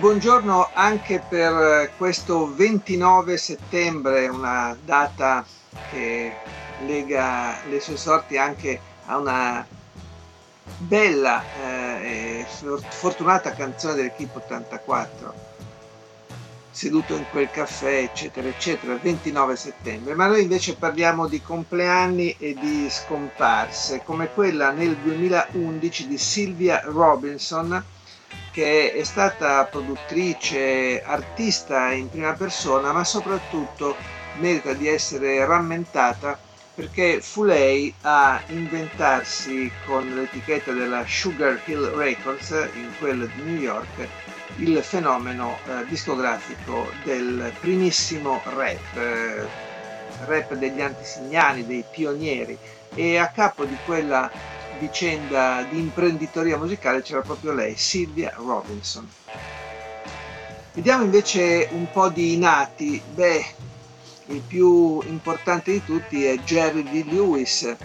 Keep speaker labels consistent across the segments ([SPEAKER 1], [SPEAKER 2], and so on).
[SPEAKER 1] Buongiorno anche per questo 29 settembre, una data che lega le sue sorti anche a una bella eh, e fortunata canzone dell'Equipe 84, seduto in quel caffè, eccetera, eccetera, il 29 settembre. Ma noi invece parliamo di compleanni e di scomparse, come quella nel 2011 di Sylvia Robinson, che è stata produttrice, artista in prima persona, ma soprattutto merita di essere rammentata perché fu lei a inventarsi con l'etichetta della Sugar Hill Records, in quella di New York, il fenomeno eh, discografico del primissimo rap, eh, rap degli antisignani, dei pionieri, e a capo di quella vicenda di imprenditoria musicale c'era proprio lei, Sylvia Robinson. Vediamo invece un po' di nati. Beh, il più importante di tutti è Jerry Lee Lewis,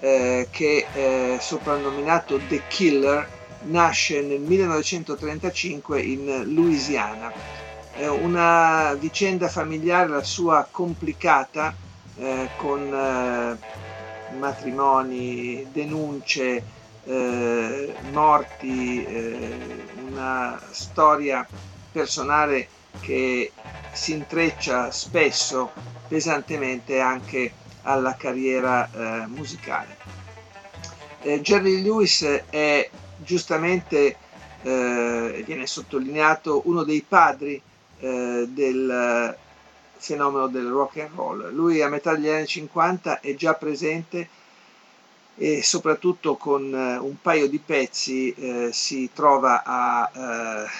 [SPEAKER 1] eh, che eh, soprannominato The Killer nasce nel 1935 in Louisiana. È una vicenda familiare, la sua complicata, eh, con eh, matrimoni, denunce, eh, morti, eh, una storia personale che si intreccia spesso pesantemente anche alla carriera eh, musicale. Eh, Jerry Lewis è giustamente, eh, viene sottolineato, uno dei padri eh, del fenomeno del rock and roll. Lui a metà degli anni 50 è già presente e soprattutto con eh, un paio di pezzi eh, si trova a eh,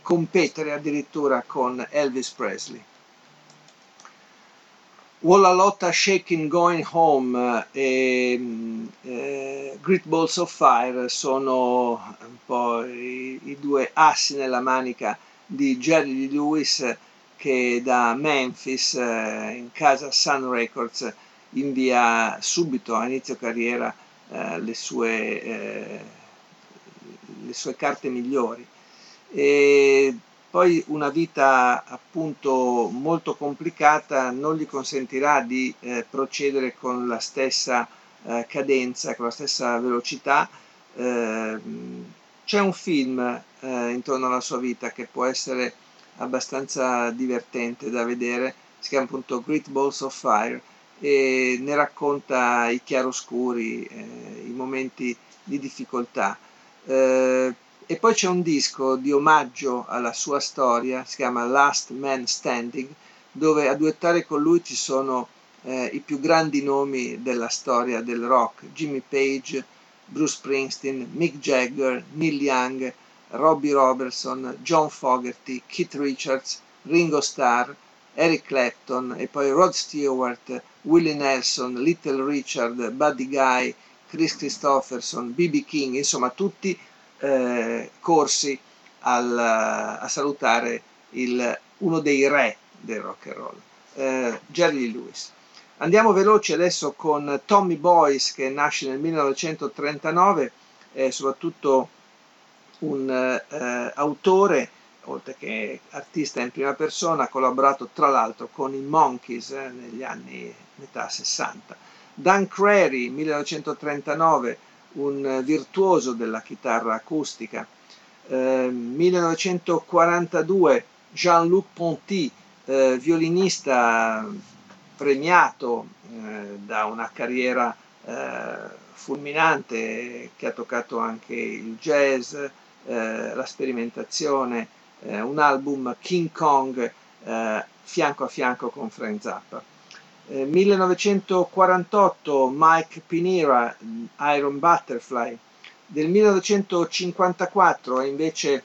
[SPEAKER 1] competere addirittura con Elvis Presley. Walla Lotta Shaking Going Home e eh, Great Balls of Fire sono un po' i, i due assi nella manica di Jerry Lewis che da Memphis eh, in casa Sun Records invia subito a inizio carriera eh, le, sue, eh, le sue carte migliori. E poi una vita appunto molto complicata non gli consentirà di eh, procedere con la stessa eh, cadenza, con la stessa velocità. Eh, c'è un film eh, intorno alla sua vita che può essere abbastanza divertente da vedere, si chiama appunto Great Balls of Fire e ne racconta i chiaroscuri, eh, i momenti di difficoltà. Eh, e poi c'è un disco di omaggio alla sua storia, si chiama Last Man Standing, dove a duettare con lui ci sono eh, i più grandi nomi della storia del rock, Jimmy Page, Bruce Springsteen, Mick Jagger, Neil Young, Robbie Robertson, John Fogerty, Keith Richards, Ringo Starr, Eric Clapton e poi Rod Stewart, Willie Nelson, Little Richard, Buddy Guy, Chris Christopherson, B.B. King, insomma tutti eh, corsi al, a salutare il, uno dei re del rock and roll, eh, Jerry Lewis. Andiamo veloci adesso con Tommy Boyce che nasce nel 1939, eh, soprattutto un eh, autore, oltre che artista in prima persona, ha collaborato tra l'altro con i Monkeys eh, negli anni metà 60. Dan Crary, 1939, un virtuoso della chitarra acustica. Eh, 1942, Jean-Luc Ponty, eh, violinista premiato eh, da una carriera eh, fulminante che ha toccato anche il jazz, eh, la sperimentazione, eh, un album King Kong eh, fianco a fianco con Frank Zappa. 1948 Mike Pinera, Iron Butterfly, Del 1954 è invece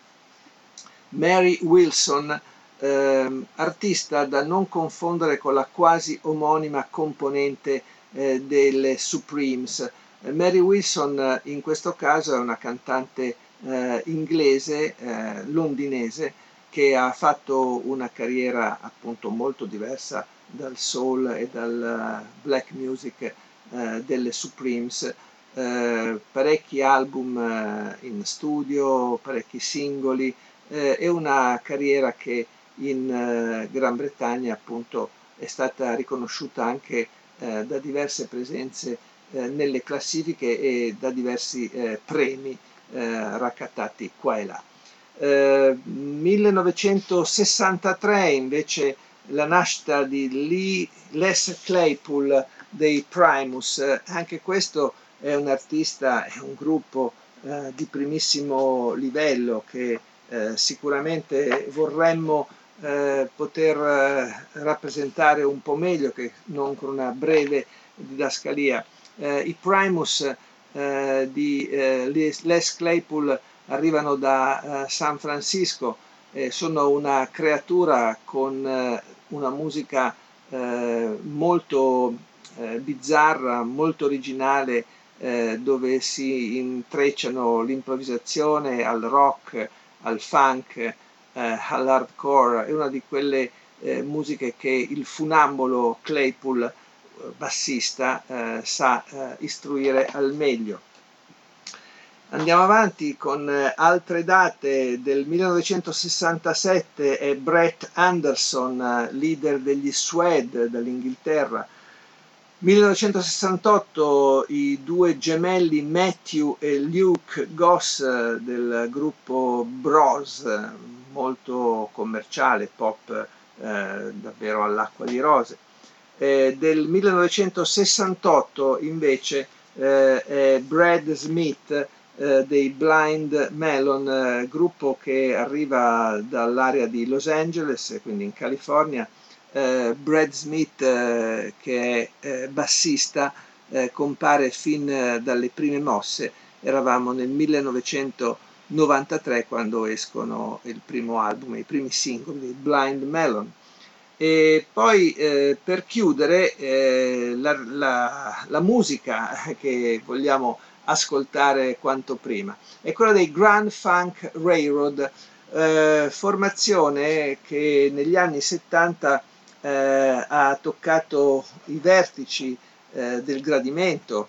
[SPEAKER 1] Mary Wilson, eh, artista da non confondere con la quasi omonima componente eh, delle Supremes. Mary Wilson in questo caso è una cantante eh, inglese, eh, londinese, che ha fatto una carriera appunto molto diversa dal soul e dal uh, black music uh, delle Supremes, uh, parecchi album in studio, parecchi singoli e una carriera che in Gran Bretagna appunto è stata riconosciuta anche da diverse presenze nelle classifiche e da diversi premi raccattati qua e là. 1963 invece la nascita di Lee, Les Claypool dei Primus, anche questo è un artista, è un gruppo eh, di primissimo livello che eh, sicuramente vorremmo eh, poter eh, rappresentare un po' meglio che non con una breve didascalia. Eh, I Primus eh, di Les Claypool arrivano da San Francisco, sono una creatura con una musica eh, molto eh, bizzarra, molto originale, eh, dove si intrecciano l'improvvisazione al rock, al funk, eh, all'hardcore. È una di quelle eh, musiche che il funambolo Claypool, eh, bassista, sa istruire al meglio. Andiamo avanti con eh, altre date. Del 1967 è Brett Anderson, eh, leader degli Suede dall'Inghilterra. 1968 i due gemelli Matthew e Luke Goss eh, del gruppo Bros, molto commerciale, pop eh, davvero all'acqua di rose. Eh, del 1968 invece eh, Brad Smith eh, dei Blind Melon, eh, gruppo che arriva dall'area di Los Angeles, quindi in California. Eh, Brad Smith, che è bassista, compare fin dalle prime mosse. Eravamo nel 1993 quando escono il primo album, i primi singoli, Blind Melon. E poi eh, per chiudere eh, la, la, la, musica che vogliamo ascoltare quanto prima. È quella dei Grand Funk Railroad, eh, formazione che negli anni 70 eh, ha toccato i vertici eh, del gradimento,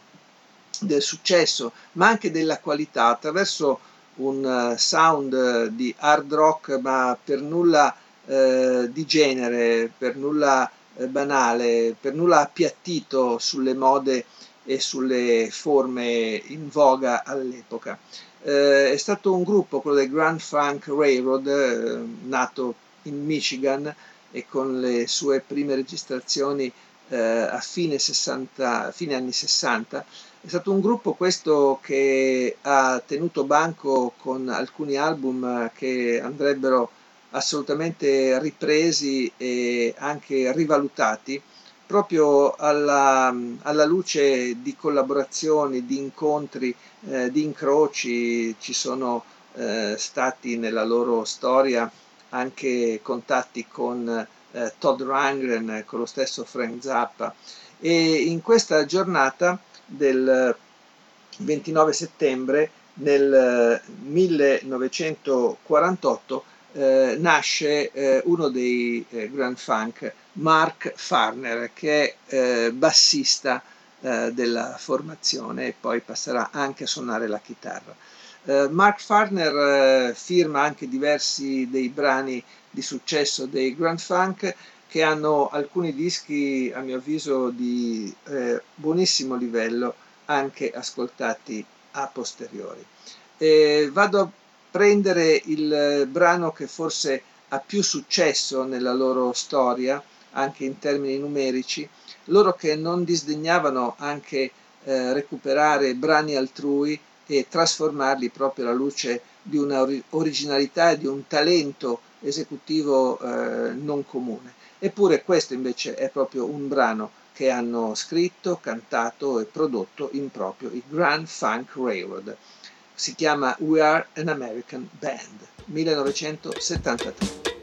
[SPEAKER 1] del successo, ma anche della qualità attraverso un uh, sound di hard rock, ma per nulla uh, di genere, per nulla uh, banale, per nulla appiattito sulle mode e sulle forme in voga all'epoca. Eh, è stato un gruppo, quello del Grand Funk Railroad, eh, nato in Michigan e con le sue prime registrazioni eh, a fine, 60, fine anni 60. È stato un gruppo questo che ha tenuto banco con alcuni album che andrebbero assolutamente ripresi e anche rivalutati proprio alla, alla, luce di collaborazioni, di incontri, eh, di incroci, ci sono eh, stati nella loro storia anche contatti con eh, Todd Rangren, con lo stesso Frank Zappa. E in questa giornata del 29 settembre nel 1948 eh, nasce eh, uno dei eh, Grand Funk, Mark Farner, che è eh, bassista eh, della formazione e poi passerà anche a suonare la chitarra. Eh, Mark Farner firma anche diversi dei brani di successo dei Grand Funk che hanno alcuni dischi, a mio avviso, di buonissimo livello, anche ascoltati a posteriori. vado a prendere il brano che forse ha più successo nella loro storia, anche in termini numerici, loro che non disdegnavano anche eh, recuperare brani altrui e trasformarli proprio alla luce di una originalità e di un talento esecutivo eh, non comune. Eppure questo invece è proprio un brano che hanno scritto, cantato e prodotto in proprio i Grand Funk Railroad. Si chiama We Are an American Band, 1973.